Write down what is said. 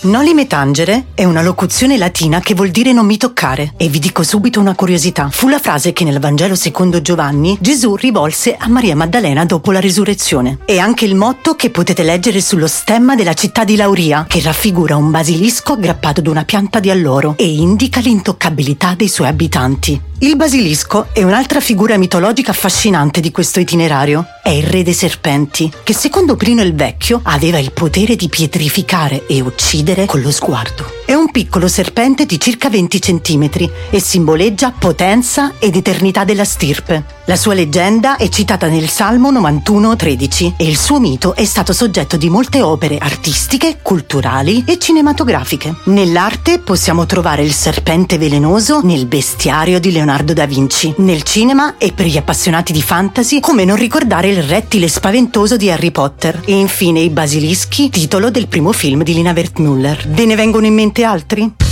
Noli tangere è una locuzione latina che vuol dire non mi toccare. E vi dico subito una curiosità. Fu la frase che nel Vangelo secondo Giovanni Gesù rivolse a Maria Maddalena dopo la risurrezione. È anche il motto che potete leggere sullo stemma della città di Lauria, che raffigura un basilisco aggrappato ad una pianta di alloro e indica l'intoccabilità dei suoi abitanti. Il basilisco è un'altra figura mitologica affascinante di questo itinerario. È il re dei serpenti, che secondo Plino il Vecchio aveva il potere di pietrificare e uccidere con lo sguardo. È un piccolo serpente di circa 20 cm e simboleggia potenza ed eternità della stirpe. La sua leggenda è citata nel Salmo 91-13 e il suo mito è stato soggetto di molte opere artistiche, culturali e cinematografiche. Nell'arte possiamo trovare il serpente velenoso nel bestiario di Leonardo da Vinci. Nel cinema e per gli appassionati di fantasy, come non ricordare il rettile spaventoso di Harry Potter. E infine i basilischi, titolo del primo film di Lina Wertmüller. Ve ne vengono in mente altri?